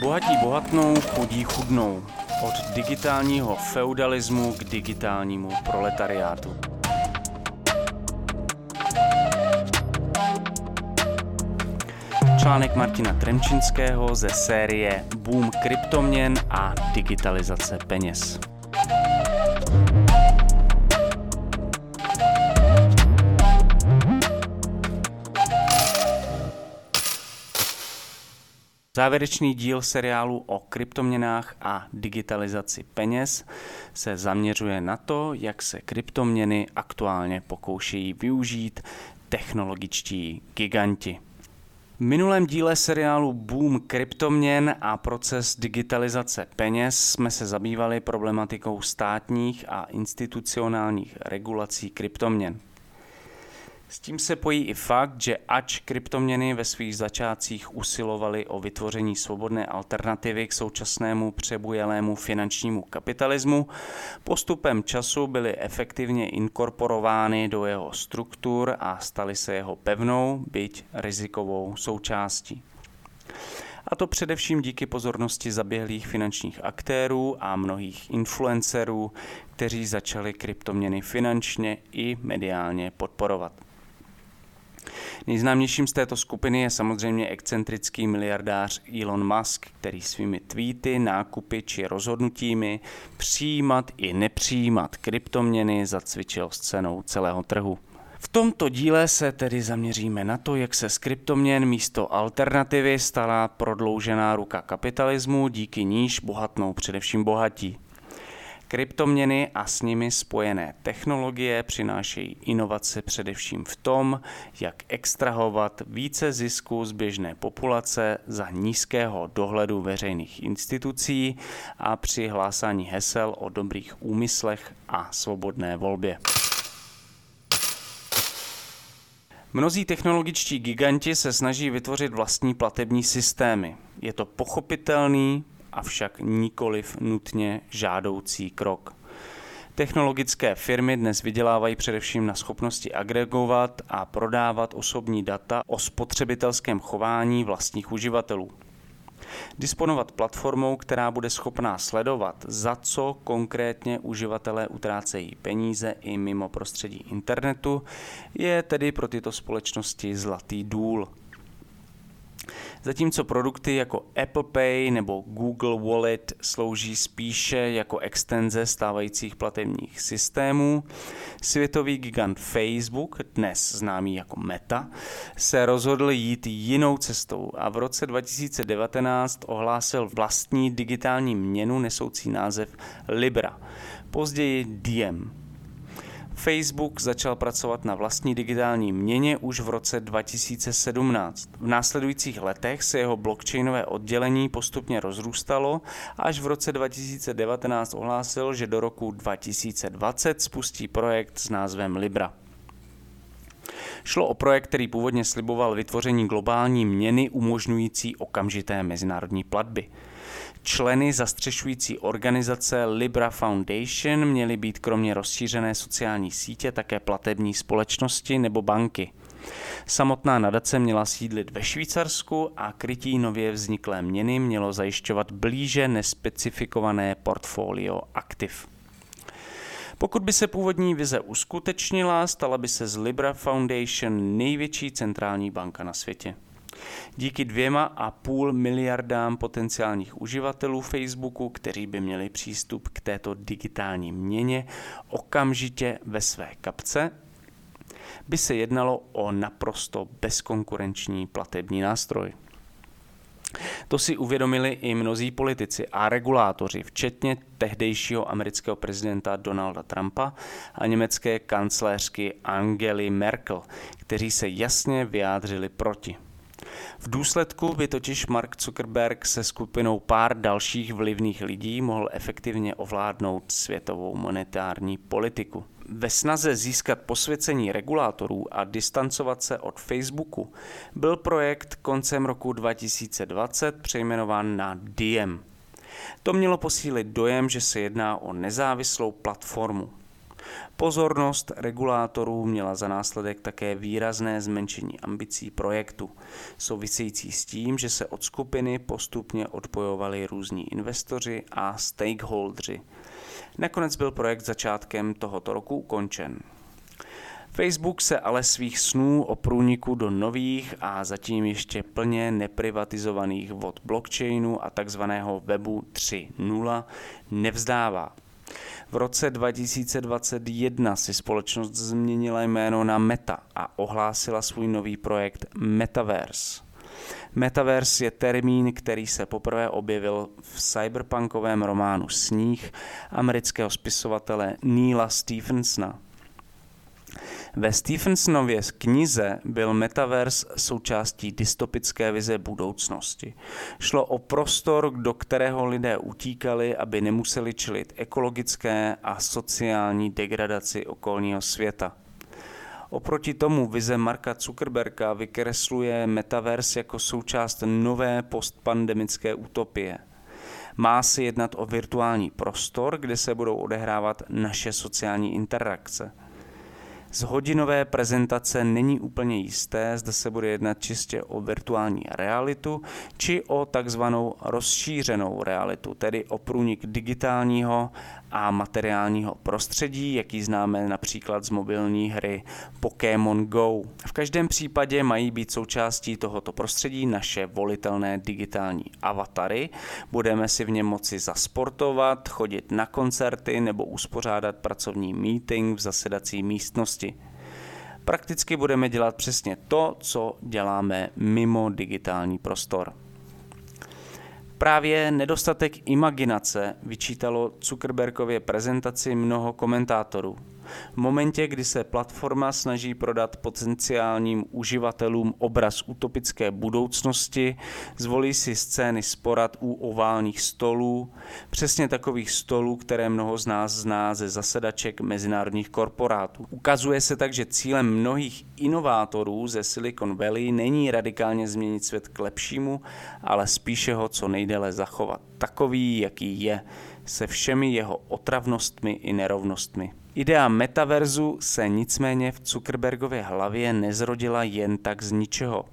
Bohatí bohatnou, chudí chudnou. Od digitálního feudalismu k digitálnímu proletariátu. Článek Martina Tremčinského ze série Boom kryptoměn a digitalizace peněz. Závěrečný díl seriálu o kryptoměnách a digitalizaci peněz se zaměřuje na to, jak se kryptoměny aktuálně pokoušejí využít technologičtí giganti. V minulém díle seriálu Boom kryptoměn a proces digitalizace peněz jsme se zabývali problematikou státních a institucionálních regulací kryptoměn. S tím se pojí i fakt, že ač kryptoměny ve svých začátcích usilovaly o vytvoření svobodné alternativy k současnému přebujelému finančnímu kapitalismu, postupem času byly efektivně inkorporovány do jeho struktur a staly se jeho pevnou, byť rizikovou součástí. A to především díky pozornosti zaběhlých finančních aktérů a mnohých influencerů, kteří začali kryptoměny finančně i mediálně podporovat. Nejznámějším z této skupiny je samozřejmě excentrický miliardář Elon Musk, který svými tweety, nákupy či rozhodnutími přijímat i nepřijímat kryptoměny zacvičil s cenou celého trhu. V tomto díle se tedy zaměříme na to, jak se z kryptoměn místo alternativy stala prodloužená ruka kapitalismu, díky níž bohatnou především bohatí. Kryptoměny a s nimi spojené technologie přinášejí inovace především v tom, jak extrahovat více zisku z běžné populace za nízkého dohledu veřejných institucí a při hlásání hesel o dobrých úmyslech a svobodné volbě. Mnozí technologičtí giganti se snaží vytvořit vlastní platební systémy. Je to pochopitelný, avšak nikoliv nutně žádoucí krok. Technologické firmy dnes vydělávají především na schopnosti agregovat a prodávat osobní data o spotřebitelském chování vlastních uživatelů. Disponovat platformou, která bude schopná sledovat, za co konkrétně uživatelé utrácejí peníze i mimo prostředí internetu, je tedy pro tyto společnosti zlatý důl zatímco produkty jako Apple Pay nebo Google Wallet slouží spíše jako extenze stávajících platebních systémů. Světový gigant Facebook, dnes známý jako Meta, se rozhodl jít jinou cestou a v roce 2019 ohlásil vlastní digitální měnu nesoucí název Libra, později Diem. Facebook začal pracovat na vlastní digitální měně už v roce 2017. V následujících letech se jeho blockchainové oddělení postupně rozrůstalo, až v roce 2019 ohlásil, že do roku 2020 spustí projekt s názvem Libra. Šlo o projekt, který původně sliboval vytvoření globální měny umožňující okamžité mezinárodní platby. Členy zastřešující organizace Libra Foundation měly být kromě rozšířené sociální sítě také platební společnosti nebo banky. Samotná nadace měla sídlit ve Švýcarsku a krytí nově vzniklé měny mělo zajišťovat blíže nespecifikované portfolio aktiv. Pokud by se původní vize uskutečnila, stala by se z Libra Foundation největší centrální banka na světě. Díky dvěma a půl miliardám potenciálních uživatelů Facebooku, kteří by měli přístup k této digitální měně okamžitě ve své kapce, by se jednalo o naprosto bezkonkurenční platební nástroj. To si uvědomili i mnozí politici a regulátoři, včetně tehdejšího amerického prezidenta Donalda Trumpa a německé kancléřky Angely Merkel, kteří se jasně vyjádřili proti. V důsledku by totiž Mark Zuckerberg se skupinou pár dalších vlivných lidí mohl efektivně ovládnout světovou monetární politiku. Ve snaze získat posvěcení regulátorů a distancovat se od Facebooku byl projekt koncem roku 2020 přejmenován na Diem. To mělo posílit dojem, že se jedná o nezávislou platformu. Pozornost regulátorů měla za následek také výrazné zmenšení ambicí projektu, související s tím, že se od skupiny postupně odpojovali různí investoři a stakeholdři. Nakonec byl projekt začátkem tohoto roku ukončen. Facebook se ale svých snů o průniku do nových a zatím ještě plně neprivatizovaných vod blockchainu a takzvaného webu 3.0 nevzdává. V roce 2021 si společnost změnila jméno na Meta a ohlásila svůj nový projekt Metaverse. Metaverse je termín, který se poprvé objevil v cyberpunkovém románu Sníh amerického spisovatele Neila Stephensona. Ve Stephensonově knize byl metaverse součástí dystopické vize budoucnosti. Šlo o prostor, do kterého lidé utíkali, aby nemuseli čelit ekologické a sociální degradaci okolního světa. Oproti tomu vize Marka Zuckerberga vykresluje metaverse jako součást nové postpandemické utopie. Má se jednat o virtuální prostor, kde se budou odehrávat naše sociální interakce – z hodinové prezentace není úplně jisté, zda se bude jednat čistě o virtuální realitu či o takzvanou rozšířenou realitu, tedy o průnik digitálního a materiálního prostředí, jaký známe například z mobilní hry Pokémon Go. V každém případě mají být součástí tohoto prostředí naše volitelné digitální avatary. Budeme si v něm moci zasportovat, chodit na koncerty nebo uspořádat pracovní meeting v zasedací místnosti. Prakticky budeme dělat přesně to, co děláme mimo digitální prostor. Právě nedostatek imaginace vyčítalo Zuckerbergově prezentaci mnoho komentátorů. V momentě, kdy se platforma snaží prodat potenciálním uživatelům obraz utopické budoucnosti, zvolí si scény sporad u oválních stolů, přesně takových stolů, které mnoho z nás zná ze zasedaček mezinárodních korporátů. Ukazuje se tak, že cílem mnohých inovátorů ze Silicon Valley není radikálně změnit svět k lepšímu, ale spíše ho co nejdéle zachovat takový, jaký je, se všemi jeho otravnostmi i nerovnostmi. Idea metaverzu se nicméně v Zuckerbergově hlavě nezrodila jen tak z ničeho.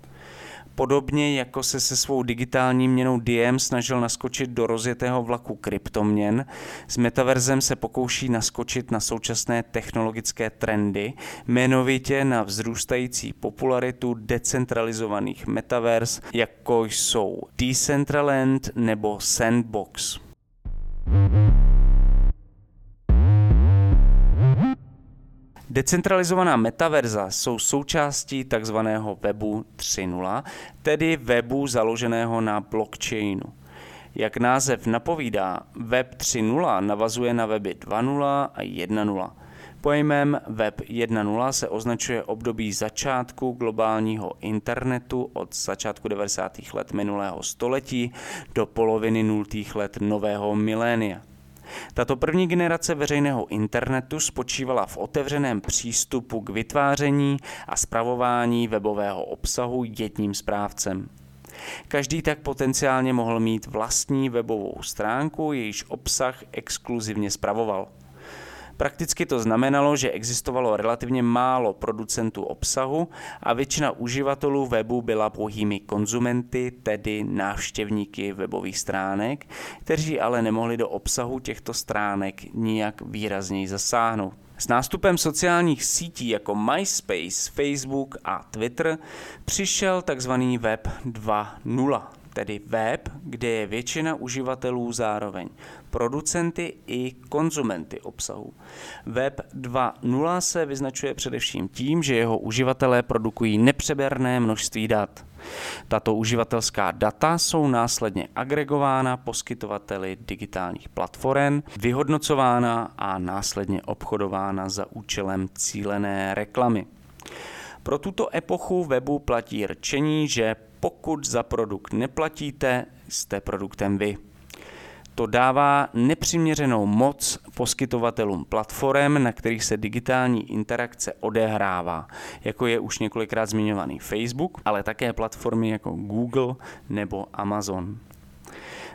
Podobně jako se se svou digitální měnou Diem snažil naskočit do rozjetého vlaku kryptoměn, s metaverzem se pokouší naskočit na současné technologické trendy, jmenovitě na vzrůstající popularitu decentralizovaných metavers, jako jsou Decentraland nebo Sandbox. Decentralizovaná metaverza jsou součástí takzvaného webu 3.0, tedy webu založeného na blockchainu. Jak název napovídá, web 3.0 navazuje na weby 2.0 a 1.0. Pojmem Web 1.0 se označuje období začátku globálního internetu od začátku 90. let minulého století do poloviny 0. let nového milénia. Tato první generace veřejného internetu spočívala v otevřeném přístupu k vytváření a zpravování webového obsahu jedním správcem. Každý tak potenciálně mohl mít vlastní webovou stránku, jejíž obsah exkluzivně spravoval. Prakticky to znamenalo, že existovalo relativně málo producentů obsahu a většina uživatelů webu byla pouhými konzumenty, tedy návštěvníky webových stránek, kteří ale nemohli do obsahu těchto stránek nijak výrazněji zasáhnout. S nástupem sociálních sítí jako MySpace, Facebook a Twitter přišel tzv. Web 2.0, tedy web, kde je většina uživatelů zároveň producenty i konzumenty obsahu. Web 2.0 se vyznačuje především tím, že jeho uživatelé produkují nepřeberné množství dat. Tato uživatelská data jsou následně agregována poskytovateli digitálních platform, vyhodnocována a následně obchodována za účelem cílené reklamy. Pro tuto epochu webu platí rčení, že pokud za produkt neplatíte, jste produktem vy. To dává nepřiměřenou moc poskytovatelům platform, na kterých se digitální interakce odehrává, jako je už několikrát zmiňovaný Facebook, ale také platformy jako Google nebo Amazon.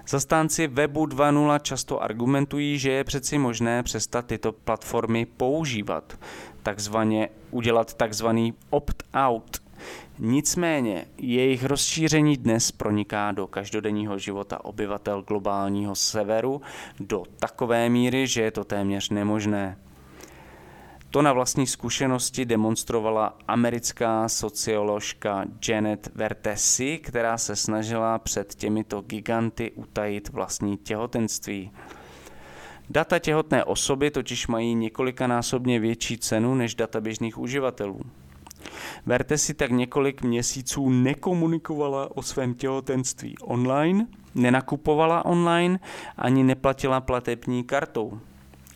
Zastánci webu 2.0 často argumentují, že je přeci možné přestat tyto platformy používat, takzvaně udělat takzvaný opt-out. Nicméně jejich rozšíření dnes proniká do každodenního života obyvatel globálního severu do takové míry, že je to téměř nemožné. To na vlastní zkušenosti demonstrovala americká socioložka Janet Vertesi, která se snažila před těmito giganty utajit vlastní těhotenství. Data těhotné osoby totiž mají několikanásobně větší cenu než data běžných uživatelů. Vertesi tak několik měsíců nekomunikovala o svém těhotenství online, nenakupovala online ani neplatila platební kartou.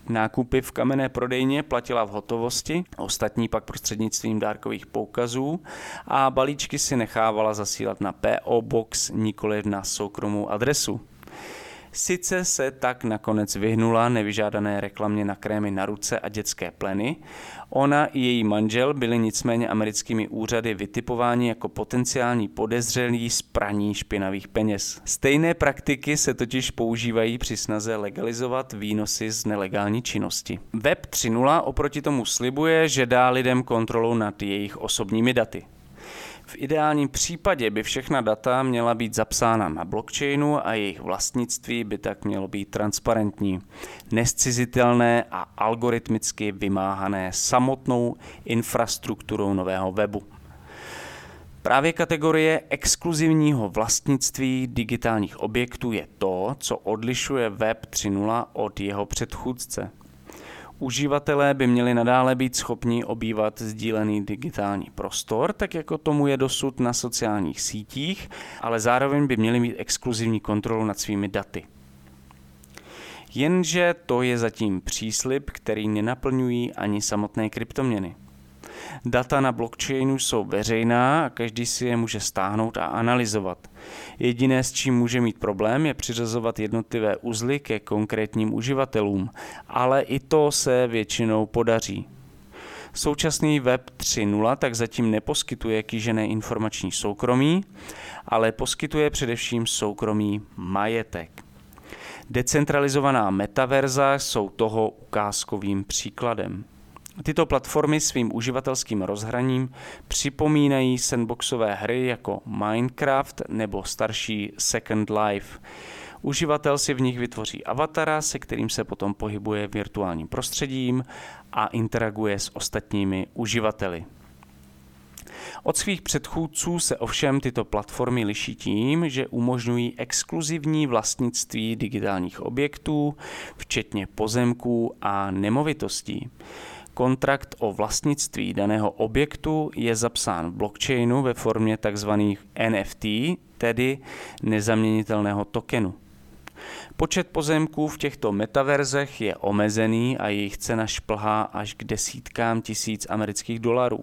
Nákupy v kamenné prodejně platila v hotovosti, ostatní pak prostřednictvím dárkových poukazů a balíčky si nechávala zasílat na PO Box, nikoli na soukromou adresu. Sice se tak nakonec vyhnula nevyžádané reklamě na krémy na ruce a dětské pleny, ona i její manžel byli nicméně americkými úřady vytipováni jako potenciální podezřelí z praní špinavých peněz. Stejné praktiky se totiž používají při snaze legalizovat výnosy z nelegální činnosti. Web 3.0 oproti tomu slibuje, že dá lidem kontrolu nad jejich osobními daty. V ideálním případě by všechna data měla být zapsána na blockchainu a jejich vlastnictví by tak mělo být transparentní, nescizitelné a algoritmicky vymáhané samotnou infrastrukturou nového webu. Právě kategorie exkluzivního vlastnictví digitálních objektů je to, co odlišuje Web 3.0 od jeho předchůdce – Uživatelé by měli nadále být schopni obývat sdílený digitální prostor, tak jako tomu je dosud na sociálních sítích, ale zároveň by měli mít exkluzivní kontrolu nad svými daty. Jenže to je zatím příslip, který nenaplňují ani samotné kryptoměny. Data na blockchainu jsou veřejná a každý si je může stáhnout a analyzovat. Jediné, s čím může mít problém, je přiřazovat jednotlivé uzly ke konkrétním uživatelům, ale i to se většinou podaří. Současný web 3.0 tak zatím neposkytuje kýžené informační soukromí, ale poskytuje především soukromý majetek. Decentralizovaná metaverza jsou toho ukázkovým příkladem. Tyto platformy svým uživatelským rozhraním připomínají sandboxové hry jako Minecraft nebo starší Second Life. Uživatel si v nich vytvoří avatara, se kterým se potom pohybuje virtuálním prostředím a interaguje s ostatními uživateli. Od svých předchůdců se ovšem tyto platformy liší tím, že umožňují exkluzivní vlastnictví digitálních objektů, včetně pozemků a nemovitostí. Kontrakt o vlastnictví daného objektu je zapsán v blockchainu ve formě tzv. NFT, tedy nezaměnitelného tokenu. Počet pozemků v těchto metaverzech je omezený a jejich cena šplhá až k desítkám tisíc amerických dolarů.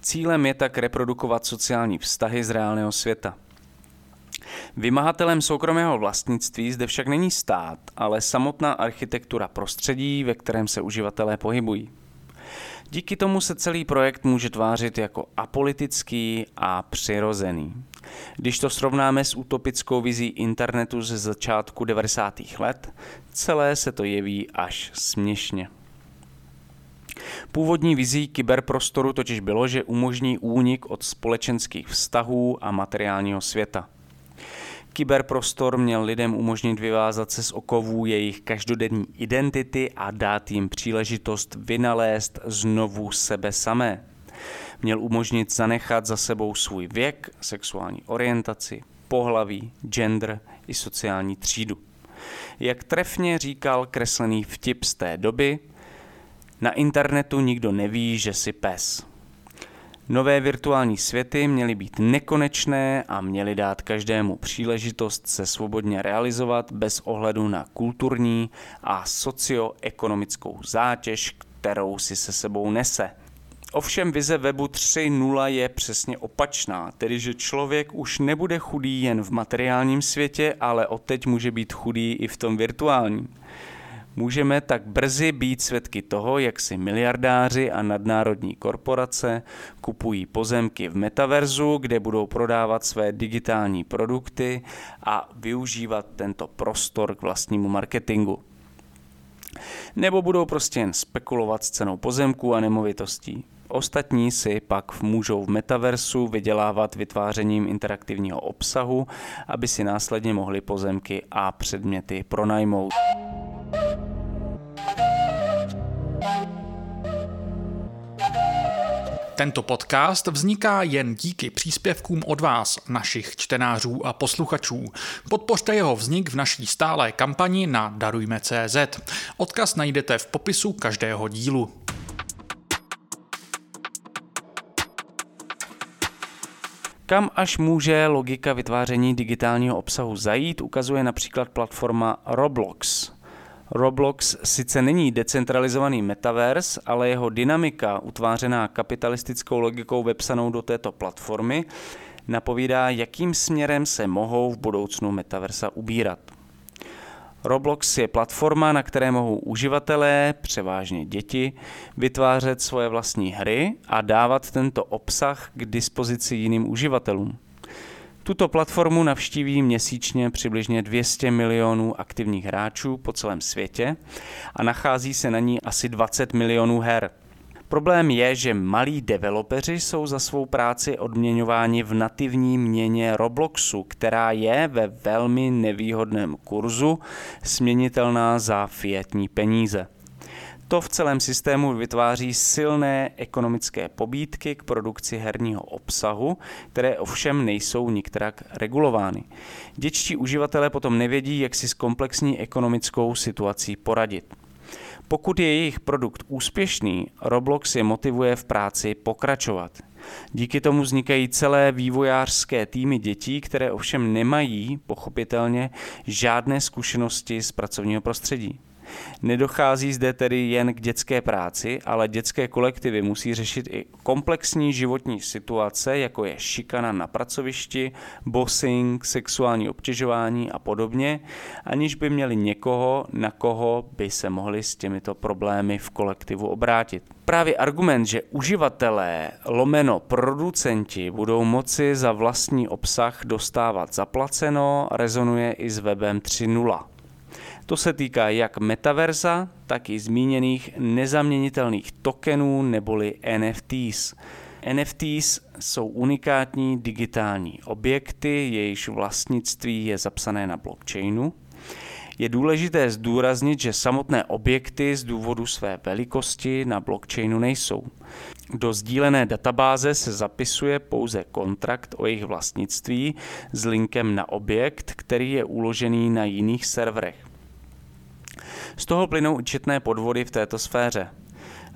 Cílem je tak reprodukovat sociální vztahy z reálného světa. Vymahatelem soukromého vlastnictví zde však není stát, ale samotná architektura prostředí, ve kterém se uživatelé pohybují. Díky tomu se celý projekt může tvářit jako apolitický a přirozený. Když to srovnáme s utopickou vizí internetu ze začátku 90. let, celé se to jeví až směšně. Původní vizí kyberprostoru totiž bylo, že umožní únik od společenských vztahů a materiálního světa – Kyberprostor měl lidem umožnit vyvázat se z okovů jejich každodenní identity a dát jim příležitost vynalézt znovu sebe samé. Měl umožnit zanechat za sebou svůj věk, sexuální orientaci, pohlaví, gender i sociální třídu. Jak trefně říkal kreslený vtip z té doby, na internetu nikdo neví, že si pes. Nové virtuální světy měly být nekonečné a měly dát každému příležitost se svobodně realizovat bez ohledu na kulturní a socioekonomickou zátěž, kterou si se sebou nese. Ovšem vize webu 3.0 je přesně opačná, tedy že člověk už nebude chudý jen v materiálním světě, ale odteď může být chudý i v tom virtuálním. Můžeme tak brzy být svědky toho, jak si miliardáři a nadnárodní korporace kupují pozemky v metaverzu, kde budou prodávat své digitální produkty a využívat tento prostor k vlastnímu marketingu. Nebo budou prostě jen spekulovat s cenou pozemků a nemovitostí. Ostatní si pak můžou v metaversu vydělávat vytvářením interaktivního obsahu, aby si následně mohli pozemky a předměty pronajmout. Tento podcast vzniká jen díky příspěvkům od vás, našich čtenářů a posluchačů. Podpořte jeho vznik v naší stálé kampani na Darujme.cz. Odkaz najdete v popisu každého dílu. Kam až může logika vytváření digitálního obsahu zajít, ukazuje například platforma Roblox. Roblox sice není decentralizovaný metaverse, ale jeho dynamika, utvářená kapitalistickou logikou vepsanou do této platformy, napovídá, jakým směrem se mohou v budoucnu metaversa ubírat. Roblox je platforma, na které mohou uživatelé, převážně děti, vytvářet svoje vlastní hry a dávat tento obsah k dispozici jiným uživatelům. Tuto platformu navštíví měsíčně přibližně 200 milionů aktivních hráčů po celém světě a nachází se na ní asi 20 milionů her. Problém je, že malí developeři jsou za svou práci odměňováni v nativní měně Robloxu, která je ve velmi nevýhodném kurzu, směnitelná za fiatní peníze. To v celém systému vytváří silné ekonomické pobídky k produkci herního obsahu, které ovšem nejsou nikterak regulovány. Děčtí uživatelé potom nevědí, jak si s komplexní ekonomickou situací poradit. Pokud je jejich produkt úspěšný, Roblox je motivuje v práci pokračovat. Díky tomu vznikají celé vývojářské týmy dětí, které ovšem nemají, pochopitelně, žádné zkušenosti z pracovního prostředí. Nedochází zde tedy jen k dětské práci, ale dětské kolektivy musí řešit i komplexní životní situace, jako je šikana na pracovišti, bossing, sexuální obtěžování a podobně, aniž by měli někoho, na koho by se mohli s těmito problémy v kolektivu obrátit. Právě argument, že uživatelé lomeno producenti budou moci za vlastní obsah dostávat zaplaceno, rezonuje i s webem 3.0. To se týká jak metaverza, tak i zmíněných nezaměnitelných tokenů neboli NFTs. NFTs jsou unikátní digitální objekty, jejichž vlastnictví je zapsané na blockchainu. Je důležité zdůraznit, že samotné objekty z důvodu své velikosti na blockchainu nejsou. Do sdílené databáze se zapisuje pouze kontrakt o jejich vlastnictví s linkem na objekt, který je uložený na jiných serverech. Z toho plynou četné podvody v této sféře.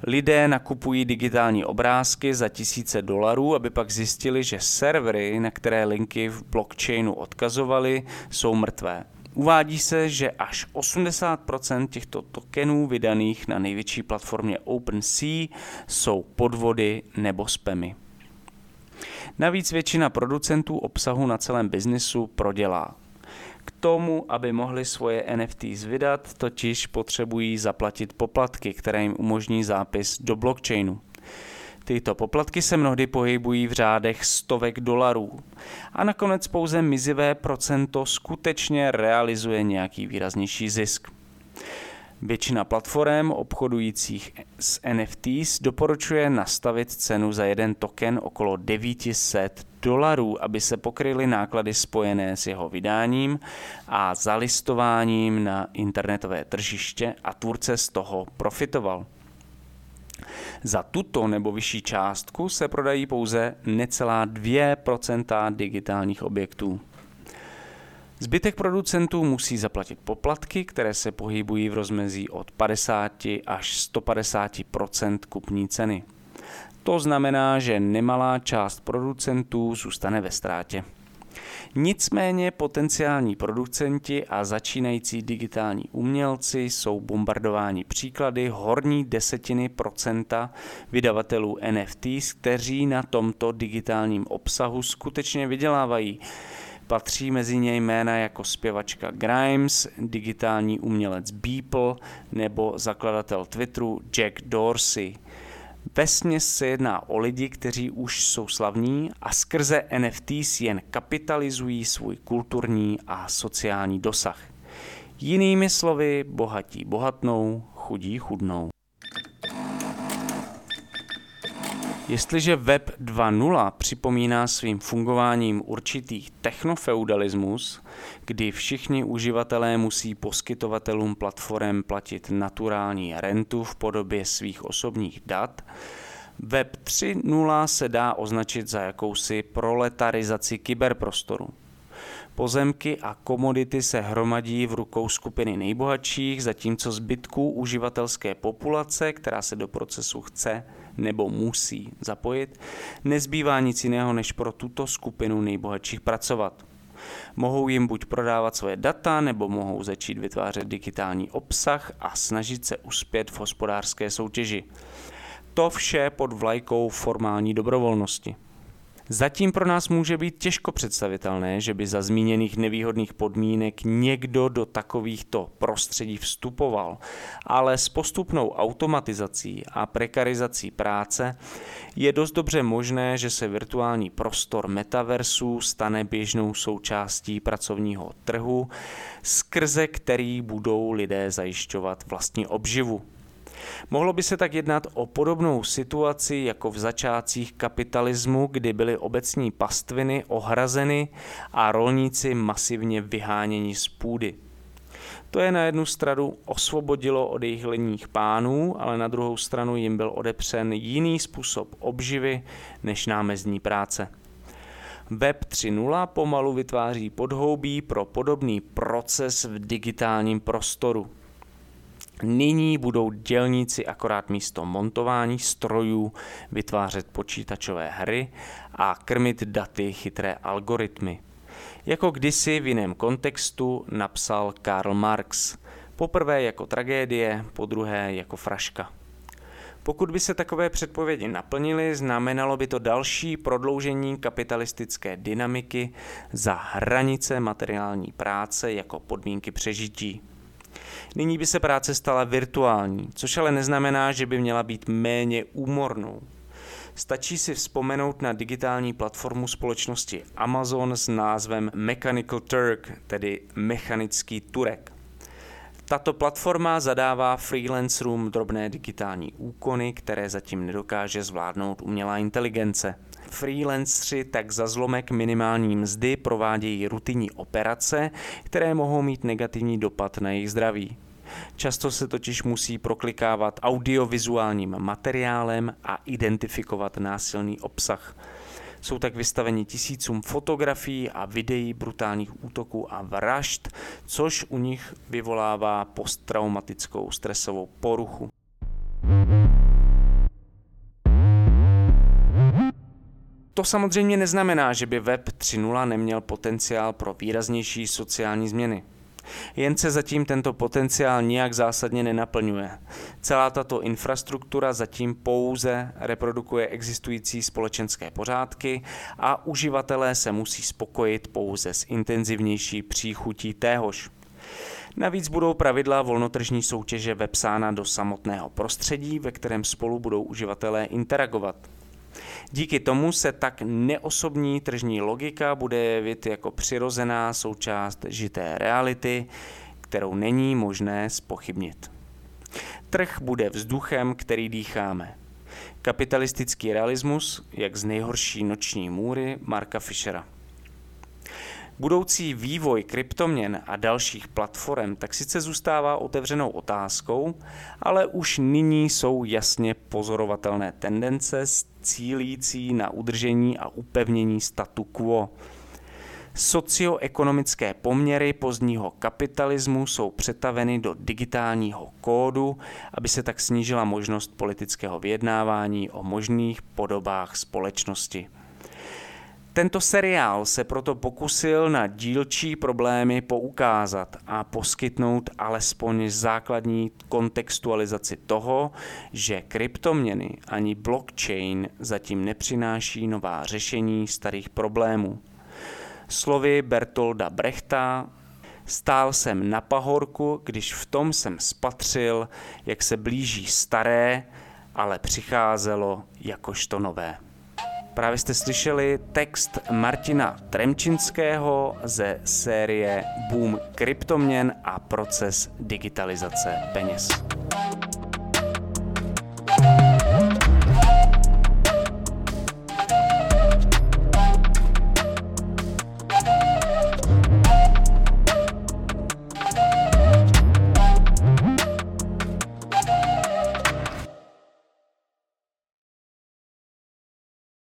Lidé nakupují digitální obrázky za tisíce dolarů, aby pak zjistili, že servery, na které linky v blockchainu odkazovaly, jsou mrtvé. Uvádí se, že až 80% těchto tokenů vydaných na největší platformě OpenSea jsou podvody nebo spamy. Navíc většina producentů obsahu na celém biznisu prodělá. K tomu, aby mohli svoje NFTs vydat, totiž potřebují zaplatit poplatky, které jim umožní zápis do blockchainu. Tyto poplatky se mnohdy pohybují v řádech stovek dolarů. A nakonec pouze mizivé procento skutečně realizuje nějaký výraznější zisk. Většina platform obchodujících s NFTs doporučuje nastavit cenu za jeden token okolo 900 dolarů, aby se pokryly náklady spojené s jeho vydáním a zalistováním na internetové tržiště a tvůrce z toho profitoval. Za tuto nebo vyšší částku se prodají pouze necelá 2% digitálních objektů. Zbytek producentů musí zaplatit poplatky, které se pohybují v rozmezí od 50 až 150% kupní ceny. To znamená, že nemalá část producentů zůstane ve ztrátě. Nicméně potenciální producenti a začínající digitální umělci jsou bombardováni příklady horní desetiny procenta vydavatelů NFTs, kteří na tomto digitálním obsahu skutečně vydělávají. Patří mezi ně jména jako zpěvačka Grimes, digitální umělec Beeple nebo zakladatel Twitteru Jack Dorsey. Vesměs se jedná o lidi, kteří už jsou slavní a skrze NFTs jen kapitalizují svůj kulturní a sociální dosah. Jinými slovy, bohatí bohatnou, chudí chudnou. Jestliže Web 2.0 připomíná svým fungováním určitý technofeudalismus, kdy všichni uživatelé musí poskytovatelům platform platit naturální rentu v podobě svých osobních dat, Web 3.0 se dá označit za jakousi proletarizaci kyberprostoru. Pozemky a komodity se hromadí v rukou skupiny nejbohatších, zatímco zbytků uživatelské populace, která se do procesu chce nebo musí zapojit, nezbývá nic jiného, než pro tuto skupinu nejbohatších pracovat. Mohou jim buď prodávat svoje data, nebo mohou začít vytvářet digitální obsah a snažit se uspět v hospodářské soutěži. To vše pod vlajkou formální dobrovolnosti. Zatím pro nás může být těžko představitelné, že by za zmíněných nevýhodných podmínek někdo do takovýchto prostředí vstupoval, ale s postupnou automatizací a prekarizací práce je dost dobře možné, že se virtuální prostor metaversu stane běžnou součástí pracovního trhu, skrze který budou lidé zajišťovat vlastní obživu. Mohlo by se tak jednat o podobnou situaci jako v začátcích kapitalismu, kdy byly obecní pastviny ohrazeny a rolníci masivně vyháněni z půdy. To je na jednu stranu osvobodilo od jejich lenních pánů, ale na druhou stranu jim byl odepřen jiný způsob obživy než námezní práce. Web 3.0 pomalu vytváří podhoubí pro podobný proces v digitálním prostoru. Nyní budou dělníci akorát místo montování strojů vytvářet počítačové hry a krmit daty chytré algoritmy. Jako kdysi v jiném kontextu napsal Karl Marx. Poprvé jako tragédie, po druhé jako fraška. Pokud by se takové předpovědi naplnily, znamenalo by to další prodloužení kapitalistické dynamiky za hranice materiální práce jako podmínky přežití. Nyní by se práce stala virtuální, což ale neznamená, že by měla být méně úmornou. Stačí si vzpomenout na digitální platformu společnosti Amazon s názvem Mechanical Turk, tedy mechanický Turek. Tato platforma zadává freelancerům drobné digitální úkony, které zatím nedokáže zvládnout umělá inteligence. Freelancři tak za zlomek minimální mzdy provádějí rutinní operace, které mohou mít negativní dopad na jejich zdraví. Často se totiž musí proklikávat audiovizuálním materiálem a identifikovat násilný obsah. Jsou tak vystaveni tisícům fotografií a videí brutálních útoků a vražd, což u nich vyvolává posttraumatickou stresovou poruchu. To samozřejmě neznamená, že by Web 3.0 neměl potenciál pro výraznější sociální změny. Jen se zatím tento potenciál nijak zásadně nenaplňuje. Celá tato infrastruktura zatím pouze reprodukuje existující společenské pořádky a uživatelé se musí spokojit pouze s intenzivnější příchutí téhož. Navíc budou pravidla volnotržní soutěže vepsána do samotného prostředí, ve kterém spolu budou uživatelé interagovat. Díky tomu se tak neosobní tržní logika bude jevit jako přirozená součást žité reality, kterou není možné spochybnit. Trh bude vzduchem, který dýcháme. Kapitalistický realismus, jak z nejhorší noční můry Marka Fischera. Budoucí vývoj kryptoměn a dalších platform tak sice zůstává otevřenou otázkou, ale už nyní jsou jasně pozorovatelné tendence cílící na udržení a upevnění statu quo. Socioekonomické poměry pozdního kapitalismu jsou přetaveny do digitálního kódu, aby se tak snížila možnost politického vyjednávání o možných podobách společnosti. Tento seriál se proto pokusil na dílčí problémy poukázat a poskytnout alespoň základní kontextualizaci toho, že kryptoměny ani blockchain zatím nepřináší nová řešení starých problémů. Slovy Bertolda Brechta, stál jsem na pahorku, když v tom jsem spatřil, jak se blíží staré, ale přicházelo jakožto nové. Právě jste slyšeli text Martina Tremčinského ze série Boom kryptoměn a proces digitalizace peněz.